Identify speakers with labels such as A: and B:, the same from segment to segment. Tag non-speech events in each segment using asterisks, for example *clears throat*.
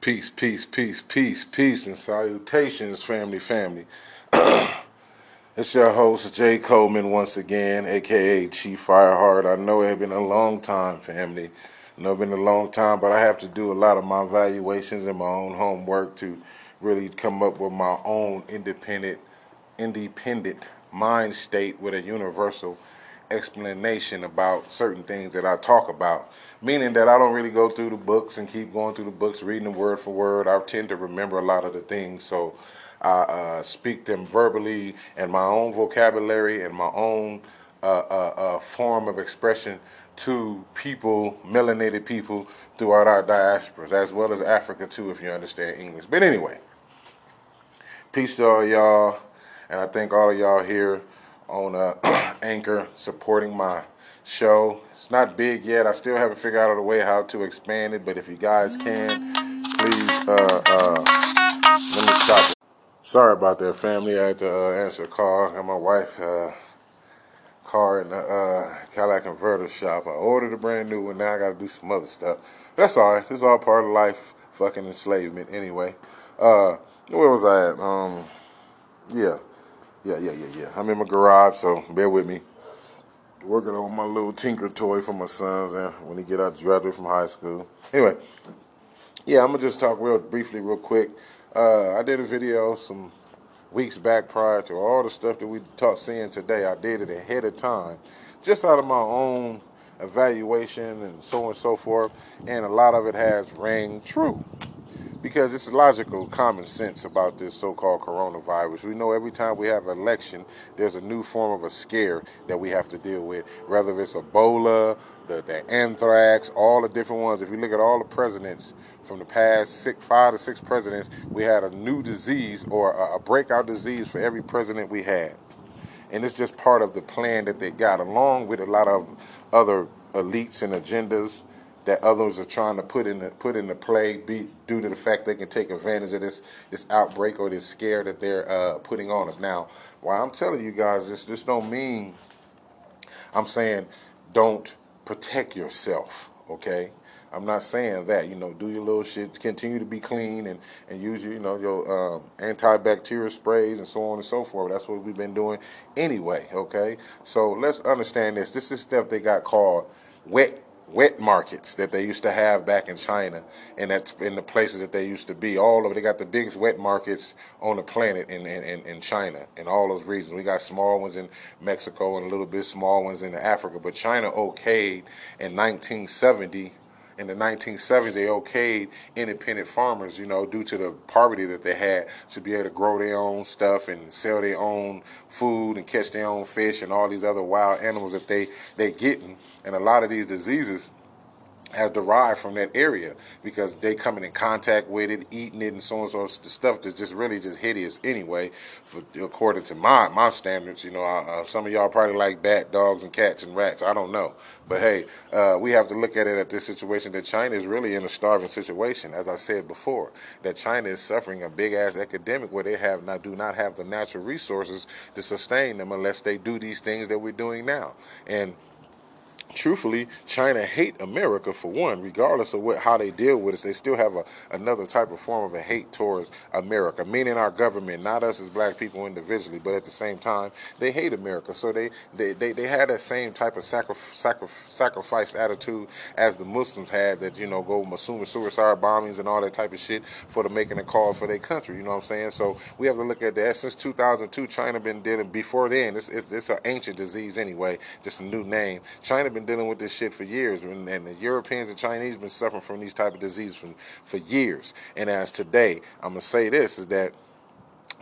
A: Peace, peace, peace, peace, peace, and salutations, family, family. *clears throat* it's your host, Jay Coleman, once again, aka Chief Fireheart. I know it's been a long time, family. I know it's been a long time, but I have to do a lot of my evaluations and my own homework to really come up with my own independent, independent mind state with a universal explanation about certain things that I talk about. Meaning that I don't really go through the books and keep going through the books, reading them word for word. I tend to remember a lot of the things, so I uh, speak them verbally in my own vocabulary and my own uh, uh, uh form of expression to people, melanated people throughout our diasporas, as well as Africa too, if you understand English. But anyway, peace to all y'all, and I thank all of y'all here on uh, *clears throat* Anchor supporting my show. It's not big yet. I still haven't figured out a way how to expand it, but if you guys can, please uh, uh, let me stop. It. Sorry about that, family. I had to uh, answer a call. and my wife uh, car in the uh, Cadillac converter shop. I ordered a brand new one. Now I got to do some other stuff. That's all right. This is all part of life. Fucking enslavement. Anyway, uh, where was I at? Um, yeah. Yeah, yeah, yeah, yeah. I'm in my garage, so bear with me. Working on my little tinker toy for my sons and when he get out graduate from high school. Anyway, yeah, I'm gonna just talk real briefly, real quick. Uh, I did a video some weeks back prior to all the stuff that we taught seeing today. I did it ahead of time, just out of my own evaluation and so on and so forth. And a lot of it has rang true because it's logical common sense about this so-called coronavirus. We know every time we have an election, there's a new form of a scare that we have to deal with, whether it's Ebola, the, the anthrax, all the different ones. If you look at all the presidents from the past six, five to six presidents, we had a new disease or a, a breakout disease for every president we had. And it's just part of the plan that they got, along with a lot of other elites and agendas that others are trying to put in the, put into play be, due to the fact they can take advantage of this this outbreak or this scare that they're uh, putting on us. Now, why I'm telling you guys this, this don't mean I'm saying don't protect yourself, okay? I'm not saying that, you know, do your little shit, continue to be clean and, and use your, you know, your um, antibacterial sprays and so on and so forth. That's what we've been doing anyway, okay? So let's understand this. This is stuff they got called wet wet markets that they used to have back in China and that's in the places that they used to be. All of they got the biggest wet markets on the planet in, in, in China and all those regions. We got small ones in Mexico and a little bit small ones in Africa. But China okayed in 1970 in the 1970s, they okayed independent farmers, you know, due to the poverty that they had, to be able to grow their own stuff and sell their own food and catch their own fish and all these other wild animals that they they getting. And a lot of these diseases have derived from that area because they coming in contact with it, eating it, and so on and so. The stuff that's just really just hideous anyway, for, according to my my standards. You know, uh, some of y'all probably like bat, dogs, and cats and rats. I don't know, but hey, uh, we have to look at it at this situation that China is really in a starving situation. As I said before, that China is suffering a big ass epidemic where they have not do not have the natural resources to sustain them unless they do these things that we're doing now, and truthfully, China hate America for one, regardless of what how they deal with us. They still have a, another type of form of a hate towards America, meaning our government, not us as black people individually, but at the same time, they hate America. So they they, they, they had that same type of sacri- sacri- sacrifice attitude as the Muslims had that, you know, go assuming suicide bombings and all that type of shit for the making a cause for their country. You know what I'm saying? So we have to look at that. Since 2002, China been dealing, before then, it's, it's, it's an ancient disease anyway, just a new name. China been been dealing with this shit for years, and, and the Europeans and Chinese been suffering from these type of diseases for, for years. And as today, I'm gonna say this is that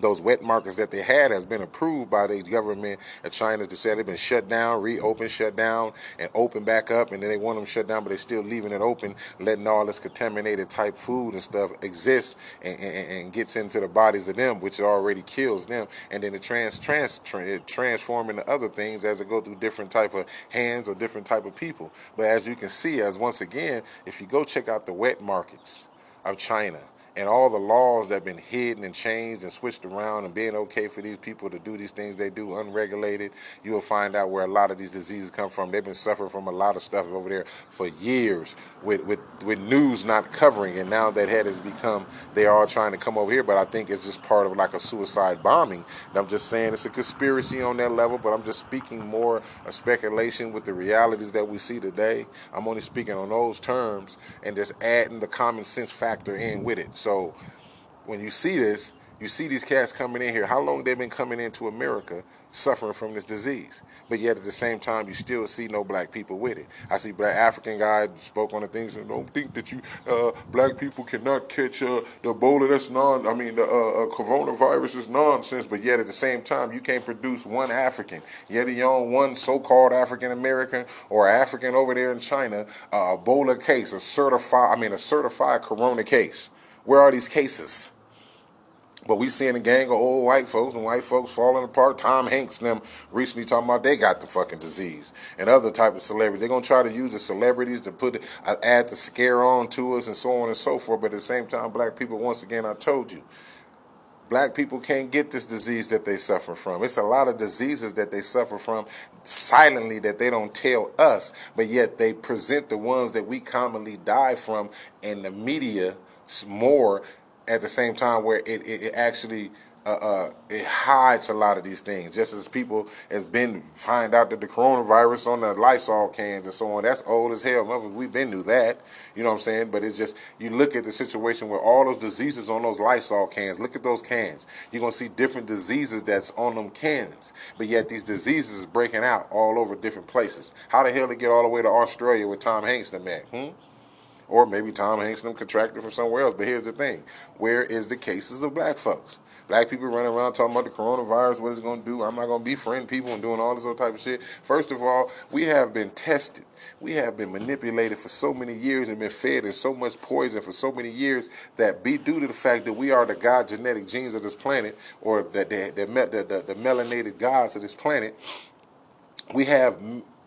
A: those wet markets that they had has been approved by the government of China to say they've been shut down, reopened, shut down, and open back up, and then they want them shut down, but they're still leaving it open, letting all this contaminated type food and stuff exist and, and, and gets into the bodies of them, which already kills them, and then it trans trans tra- transform into other things as it go through different type of hands or different type of people. But as you can see, as once again, if you go check out the wet markets of China and all the laws that have been hidden and changed and switched around and being okay for these people to do these things they do unregulated, you will find out where a lot of these diseases come from. They've been suffering from a lot of stuff over there for years with, with, with news not covering. And now that head has become, they are all trying to come over here. But I think it's just part of like a suicide bombing. And I'm just saying it's a conspiracy on that level, but I'm just speaking more a speculation with the realities that we see today. I'm only speaking on those terms and just adding the common sense factor in with it. So when you see this, you see these cats coming in here. How long they've been coming into America suffering from this disease, but yet at the same time you still see no black people with it. I see black African guys spoke on the things and don't think that you uh, black people cannot catch uh, the Ebola. That's non. I mean the uh, uh, coronavirus is nonsense. But yet at the same time you can't produce one African. Yet you own one so-called African American or African over there in China Ebola case, a certified. I mean a certified corona case. Where are these cases? But we seeing a gang of old white folks and white folks falling apart. Tom Hanks and them recently talking about they got the fucking disease and other type of celebrities. They're gonna try to use the celebrities to put uh, add the scare on to us and so on and so forth. But at the same time, black people, once again, I told you, black people can't get this disease that they suffer from. It's a lot of diseases that they suffer from silently that they don't tell us, but yet they present the ones that we commonly die from in the media more at the same time where it, it, it actually uh, uh, it hides a lot of these things. Just as people has been find out that the coronavirus on the Lysol cans and so on, that's old as hell. Mother, we've been knew that, you know what I'm saying? But it's just you look at the situation where all those diseases on those Lysol cans. Look at those cans. You're gonna see different diseases that's on them cans. But yet these diseases is breaking out all over different places. How the hell they get all the way to Australia with Tom Hanks and man? Hmm? Or maybe Tom Hanks and them contracted from somewhere else. But here's the thing where is the cases of black folks? Black people running around talking about the coronavirus, what it's going to do. I'm not going to befriend people and doing all this other type of shit. First of all, we have been tested. We have been manipulated for so many years and been fed in so much poison for so many years that be due to the fact that we are the God genetic genes of this planet or that the, the, the, the melanated gods of this planet, we have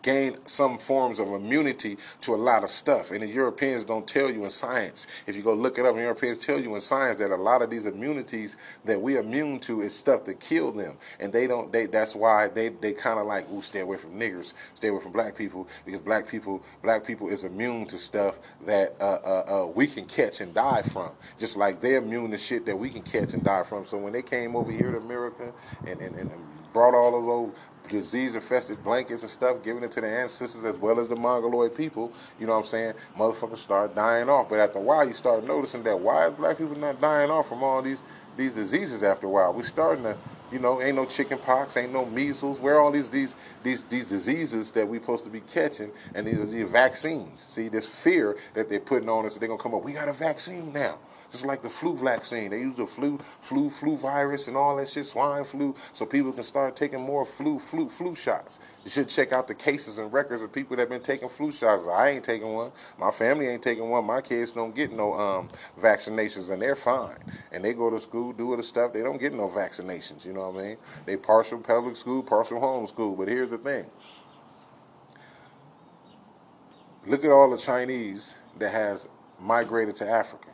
A: gain some forms of immunity to a lot of stuff. And the Europeans don't tell you in science. If you go look it up, the Europeans tell you in science that a lot of these immunities that we're immune to is stuff that kill them. And they don't they that's why they, they kinda like, ooh, stay away from niggers, stay away from black people, because black people black people is immune to stuff that uh, uh, uh, we can catch and die from. Just like they're immune to shit that we can catch and die from. So when they came over here to America and, and, and brought all those old disease infested blankets and stuff, giving it to the ancestors as well as the Mongoloid people, you know what I'm saying? Motherfuckers start dying off. But after a while, you start noticing that why is black people not dying off from all these these diseases after a while? We starting to, you know, ain't no chicken pox, ain't no measles. Where are all these these these these diseases that we supposed to be catching and these are the vaccines. See, this fear that they're putting on us, they're gonna come up, we got a vaccine now. Just like the flu vaccine. They use the flu, flu, flu virus and all that shit, swine flu, so people can start taking more flu, flu, flu shots. You should check out the cases and records of people that have been taking flu shots. I ain't taking one. My family ain't taking one. My kids don't get no um, vaccinations, and they're fine. And they go to school, do all the stuff. They don't get no vaccinations. You know what I mean? They partial public school, partial home school. But here's the thing. Look at all the Chinese that has migrated to Africa.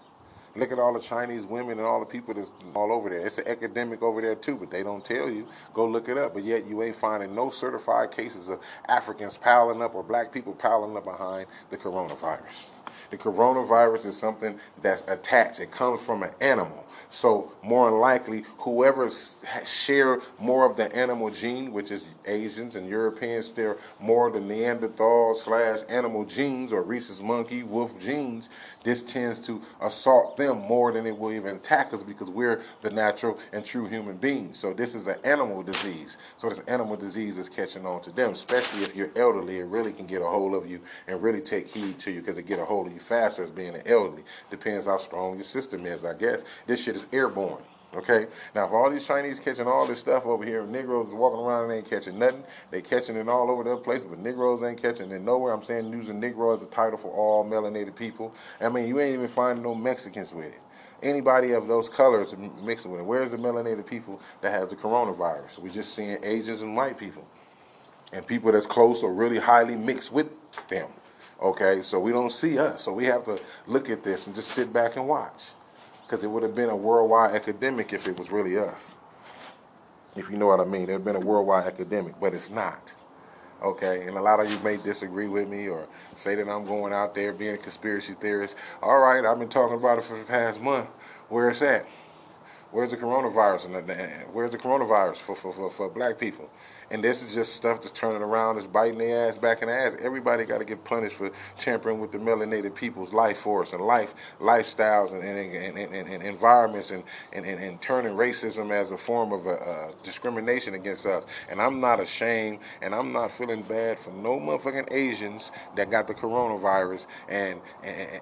A: Look at all the Chinese women and all the people that's all over there. It's an epidemic over there too, but they don't tell you. Go look it up. But yet you ain't finding no certified cases of Africans piling up or black people piling up behind the coronavirus. The coronavirus is something that's attached. It comes from an animal. So more than likely, whoever share more of the animal gene, which is Asians and Europeans, they're more of the Neanderthal slash animal genes or rhesus monkey wolf genes. This tends to assault them more than it will even attack us because we're the natural and true human beings. So this is an animal disease. So this animal disease is catching on to them, especially if you're elderly. It really can get a hold of you and really take heed to you because it get a hold of you faster as being an elderly. Depends how strong your system is, I guess. This shit is airborne. Okay, now for all these Chinese catching all this stuff over here, Negroes walking around and ain't catching nothing. They catching it all over the place, but Negroes ain't catching it nowhere. I'm saying using Negro as a title for all melanated people. I mean, you ain't even finding no Mexicans with it. Anybody of those colors mixing with it. Where's the melanated people that has the coronavirus? We're just seeing Asians and white people, and people that's close or really highly mixed with them. Okay, so we don't see us. So we have to look at this and just sit back and watch. Because it would have been a worldwide epidemic if it was really us. If you know what I mean. It would have been a worldwide epidemic, but it's not. Okay, and a lot of you may disagree with me or say that I'm going out there being a conspiracy theorist. All right, I've been talking about it for the past month. Where it's at? Where's the coronavirus? And where's the coronavirus for, for, for, for black people? And this is just stuff that's turning around, that's biting their ass back in the ass. Everybody got to get punished for tampering with the melanated people's life force and life lifestyles and, and, and, and, and environments and, and, and, turning racism as a form of a, discrimination against us. And I'm not ashamed and I'm not feeling bad for no motherfucking Asians that got the coronavirus and and,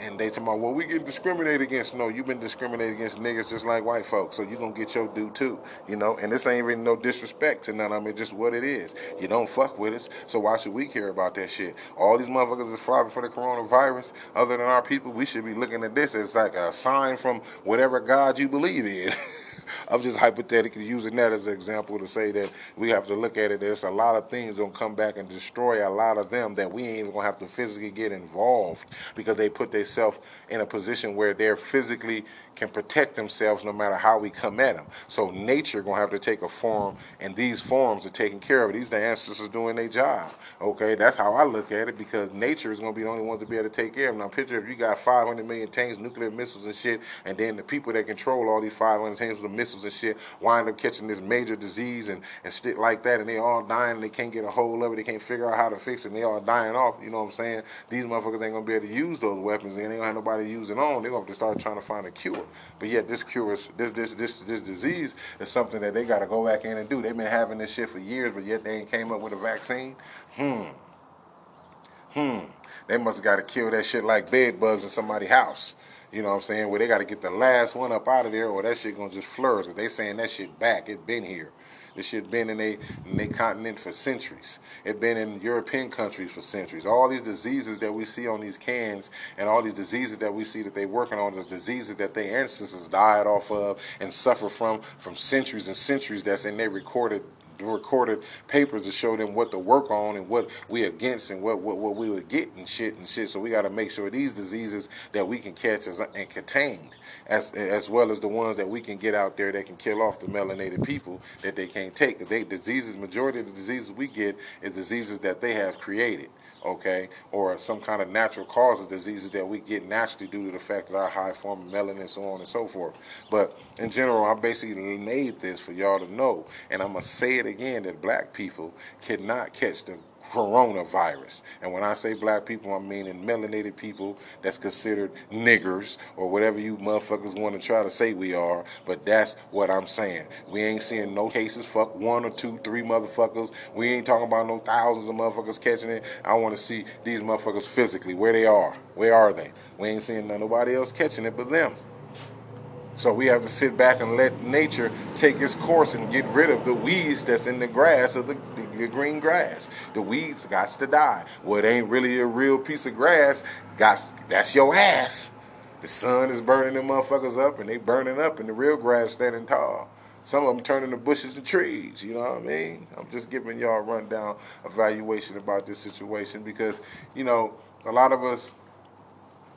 A: and they talking about, well, we get discriminated against. No, you've been discriminated against niggas just like white folks, so you're going to get your due too, you know? And this ain't even no disrespect to none I mean, just what it is. You don't fuck with us, so why should we care about that shit? All these motherfuckers is flopping for the coronavirus. Other than our people, we should be looking at this as like a sign from whatever God you believe in. *laughs* *laughs* I'm just hypothetically using that as an example to say that we have to look at it. There's a lot of things gonna come back and destroy a lot of them that we ain't even gonna have to physically get involved because they put themselves in a position where they're physically can protect themselves no matter how we come at them. So nature gonna have to take a form, and these forms are taking care of. These the ancestors doing their job. Okay, that's how I look at it because nature is gonna be the only one to be able to take care of them. Now picture if you got 500 million tanks, nuclear missiles and shit, and then the people that control all these 500 tanks with missiles and shit wind up catching this major disease and, and shit like that, and they all dying, and they can't get a hold of it, they can't figure out how to fix it, and they all dying off, you know what I'm saying? These motherfuckers ain't gonna be able to use those weapons, and they ain't gonna have nobody using on, they're gonna have to start trying to find a cure. But yet this cure is, this, this, this, this disease is something that they gotta go back in and do. They've been having this shit for years, but yet they ain't came up with a vaccine. Hmm. Hmm. They must have got to kill that shit like bed bugs in somebody's house. You know what I'm saying? Where they got to get the last one up out of there, or that shit gonna just flourish. They saying that shit back. It been here. This shit been in a in a continent for centuries. It been in European countries for centuries. All these diseases that we see on these cans, and all these diseases that we see that they working on, the diseases that their ancestors died off of and suffer from from centuries and centuries. That's in their recorded recorded papers to show them what to work on and what we against and what, what, what we would get and shit and shit. So we got to make sure these diseases that we can catch is, and contained, as as well as the ones that we can get out there that can kill off the melanated people that they can't take. They diseases, majority of the diseases we get is diseases that they have created okay, or some kind of natural cause of diseases that we get naturally due to the fact that our high form of melanin so on and so forth. But in general, I basically made this for y'all to know, and I'm gonna say it again that black people cannot catch the coronavirus. And when I say black people, I'm meaning melanated people that's considered niggers or whatever you motherfuckers want to try to say we are. But that's what I'm saying. We ain't seeing no cases. Fuck one or two, three motherfuckers. We ain't talking about no thousands of motherfuckers catching it. I want to see these motherfuckers physically, where they are. Where are they? We ain't seeing nobody else catching it but them. So we have to sit back and let nature take its course and get rid of the weeds that's in the grass of the, the, green grass. The weeds got to die. Well, it ain't really a real piece of grass. Got that's your ass. The sun is burning them motherfuckers up, and they burning up, and the real grass standing tall. Some of them turning to bushes and trees. You know what I mean? I'm just giving y'all a rundown evaluation about this situation because you know a lot of us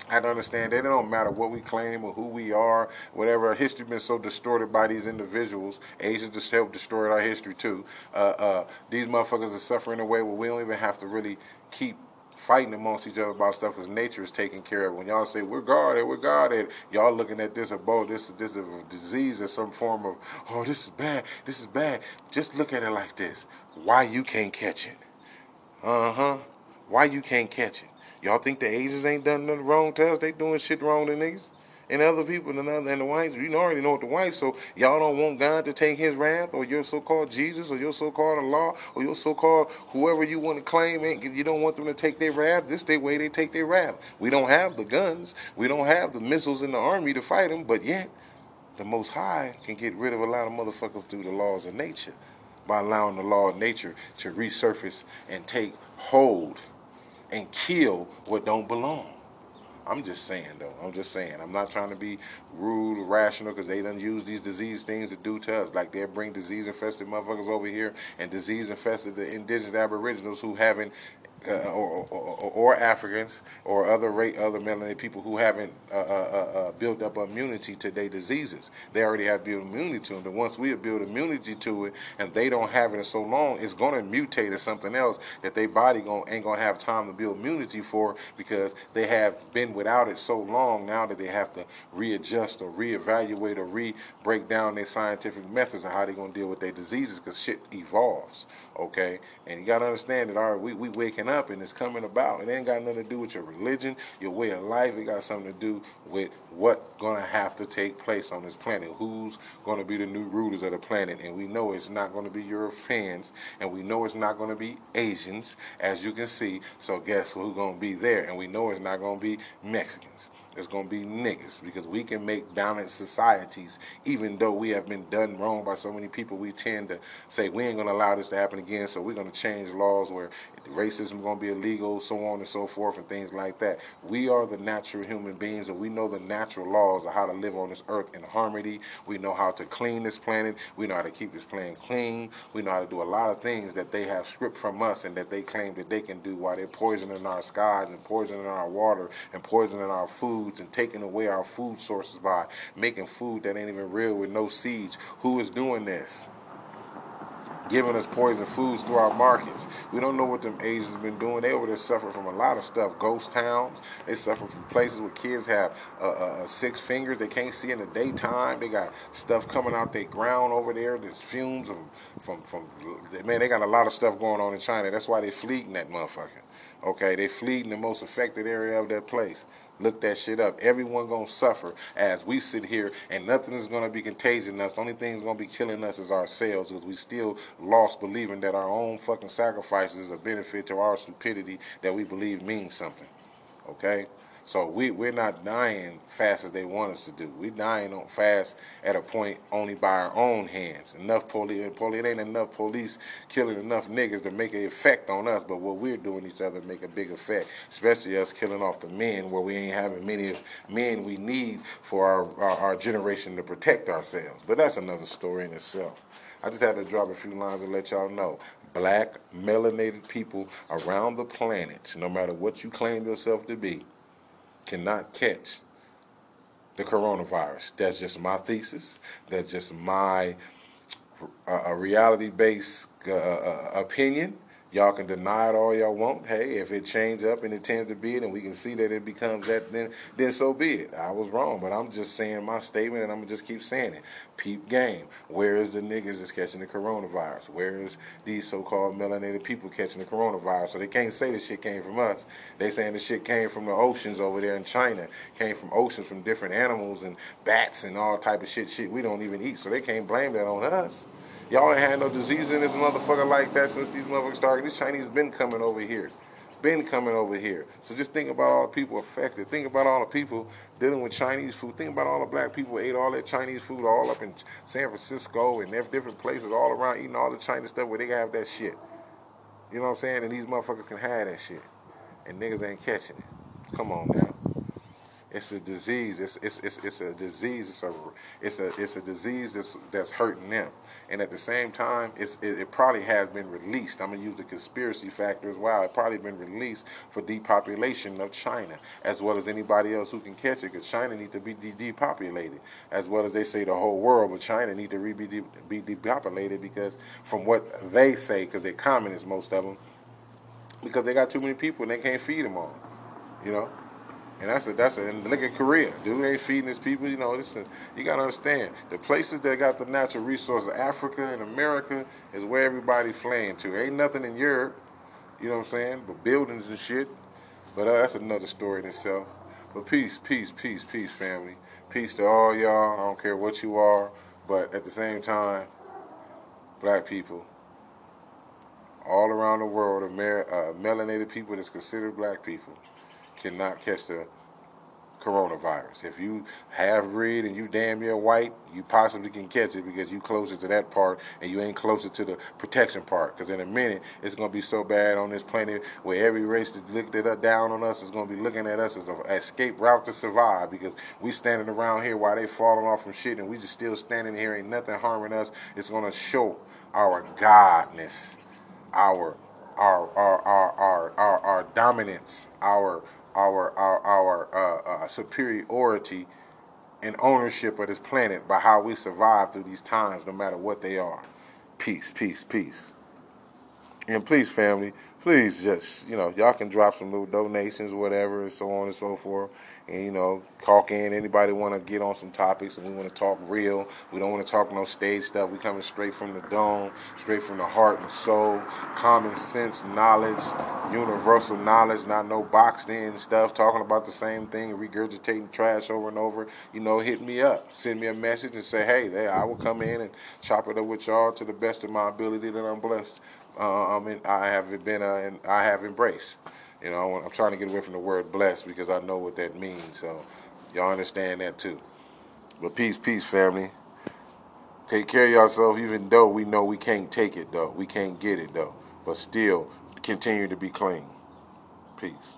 A: I to understand it don't matter what we claim or who we are, whatever. Our history been so distorted by these individuals. Asians just helped destroy our history too. Uh, uh, these motherfuckers are suffering in a way where we don't even have to really keep fighting amongst each other about stuff because nature is taking care of it. When y'all say we're guarded, we're guarded, y'all looking at this about this this is a disease or some form of oh this is bad, this is bad. Just look at it like this: why you can't catch it? Uh huh. Why you can't catch it? Y'all think the Asians ain't done nothing wrong to us? They doing shit wrong to niggas. And other people and, other, and the whites, you already know what the whites, so y'all don't want God to take his wrath, or your so-called Jesus, or your so-called Allah, or your so-called whoever you want to claim it, you don't want them to take their wrath. This the way they take their wrath. We don't have the guns. We don't have the missiles in the army to fight them, but yet the Most High can get rid of a lot of motherfuckers through the laws of nature by allowing the law of nature to resurface and take hold and kill what don't belong. I'm just saying though. I'm just saying. I'm not trying to be rude or rational because they don't use these disease things to do to us. Like they bring disease infested motherfuckers over here and disease infested the indigenous aboriginals who haven't uh, or, or, or, Africans or other rate other melanated people who haven't uh, uh, uh, uh, built up immunity to their diseases. They already have built immunity to them. But once we have built immunity to it, and they don't have it in so long, it's going to mutate to something else that their body going ain't going to have time to build immunity for because they have been without it so long. Now that they have to readjust or reevaluate or re break down their scientific methods and how they're going to deal with their diseases because shit evolves okay? And you got to understand that, all right, we, we waking up and it's coming about. It ain't got nothing to do with your religion, your way of life. It got something to do with what to have to take place on this planet. Who's to be the new rulers of the planet? And we know it's not to be Europeans, and we know it's not to be Asians, as you can see. So guess who's to be there? And we know it's not to be Mexicans it's going to be niggas because we can make balanced societies even though we have been done wrong by so many people. We tend to say we ain't going to allow this to happen again so we're going to change laws where racism is going to be illegal so on and so forth and things like that. We are the natural human beings and we know the natural laws of how to live on this earth in harmony. We know how to clean this planet. We know how to keep this planet clean. We know how to do a lot of things that they have stripped from us and that they claim that they can do while they're poisoning our skies and poisoning our water and poisoning our food foods and taking away our food sources by making food that ain't even real with no seeds. Who is doing this? Giving us poison foods through our markets. We don't know what them Asians been doing. They over there suffer from a lot of stuff. Ghost towns. They suffer from places where kids have uh, uh, six fingers they can't see in the daytime. They got stuff coming out their ground over there. There's fumes from, from, from, man, they got a lot of stuff going on in China. That's why they fleeing that motherfucker. Okay, they fleeing the most affected area of that place. Look that shit up. Everyone gonna suffer as we sit here, and nothing is gonna be contaging us. The only thing that's gonna be killing us is ourselves, because we still lost believing that our own fucking sacrifices is a benefit to our stupidity that we believe means something. Okay. So we, we're not dying fast as they want us to do. We're dying on fast at a point only by our own hands. Enough police, it ain't enough police killing enough niggas to make an effect on us, but what we're doing each other make a big effect, especially us killing off the men where we ain't having many as men we need for our, our, our generation to protect ourselves. But that's another story in itself. I just had to drop a few lines and let y'all know black melanated people around the planet, no matter what you claim yourself to be, cannot catch the coronavirus. That's just my thesis. That's just my uh, reality-based uh, uh, opinion. Y'all can deny it all y'all want. Hey, if it changes up and it tends to be it, and we can see that it becomes that, then then so be it. I was wrong, but I'm just saying my statement, and I'm gonna just keep saying it. Peep game. Where is the niggas that's catching the coronavirus? Where is these so-called melanated people catching the coronavirus? So they can't say the shit came from us. They saying the shit came from the oceans over there in China. Came from oceans from different animals and bats and all type of shit. Shit we don't even eat. So they can't blame that on us. Y'all ain't had no disease in this motherfucker like that since these motherfuckers started. These Chinese been coming over here. Been coming over here. So just think about all the people affected. Think about all the people dealing with Chinese food. Think about all the black people ate all that Chinese food all up in San Francisco and different places all around eating all the Chinese stuff where they have that shit. You know what I'm saying? And these motherfuckers can have that shit. And niggas ain't catching it. Come on now. It's a disease. It's it's it's, it's a disease. It's a it's a it's a disease that's that's hurting them and at the same time, it, it, probably has been released. I'm gonna use the conspiracy factor as well. It probably been released for depopulation of China, as well as anybody else who can catch it, because China needs to be de depopulated, as well as they say the whole world, but China need to re be, de be depopulated because from what they say, because they're communists, most of them, because they got too many people and they can't feed them all, you know. And that's a that's a look at Korea. Dude ain't feeding his people. You know, listen, you gotta understand the places that got the natural resources, Africa and America, is where everybody fleeing to. Ain't nothing in Europe. You know what I'm saying? But buildings and shit. But uh, that's another story in itself. But peace, peace, peace, peace, family. Peace to all y'all. I don't care what you are, but at the same time, black people all around the world, Amer- uh, melanated people that's considered black people cannot catch the coronavirus. If you have breed and you damn near white, you possibly can catch it because you closer to that part and you ain't closer to the protection part. Because in a minute, it's to be so bad on this planet where every race that looked it down on us is to be looking at us as an escape route to survive because we standing around here while they falling off from shit and we just still standing here, ain't nothing harming us. It's to show our godness, our our our our our our, our dominance, our our our our uh, uh, superiority and ownership of this planet by how we survive through these times, no matter what they are. Peace, peace, peace. And please, family, please just, you know, y'all can drop some little donations, whatever, and so on and so forth. And, you know, talk in. Anybody want to get on some topics and we want to talk real. We don't want to talk no stage stuff. We coming straight from the dome, straight from the heart and soul. Common sense knowledge, universal knowledge, not no boxed in stuff, talking about the same thing, regurgitating trash over and over. You know, hit me up. Send me a message and say, hey, there, I will come in and chop it up with y'all to the best of my ability that I'm blessed uh, I mean, I have been, uh, and I have embraced. You know, I'm trying to get away from the word blessed because I know what that means. So y'all understand that too. But peace, peace, family. Take care of yourself, even though we know we can't take it, though. We can't get it, though. But still, continue to be clean. Peace.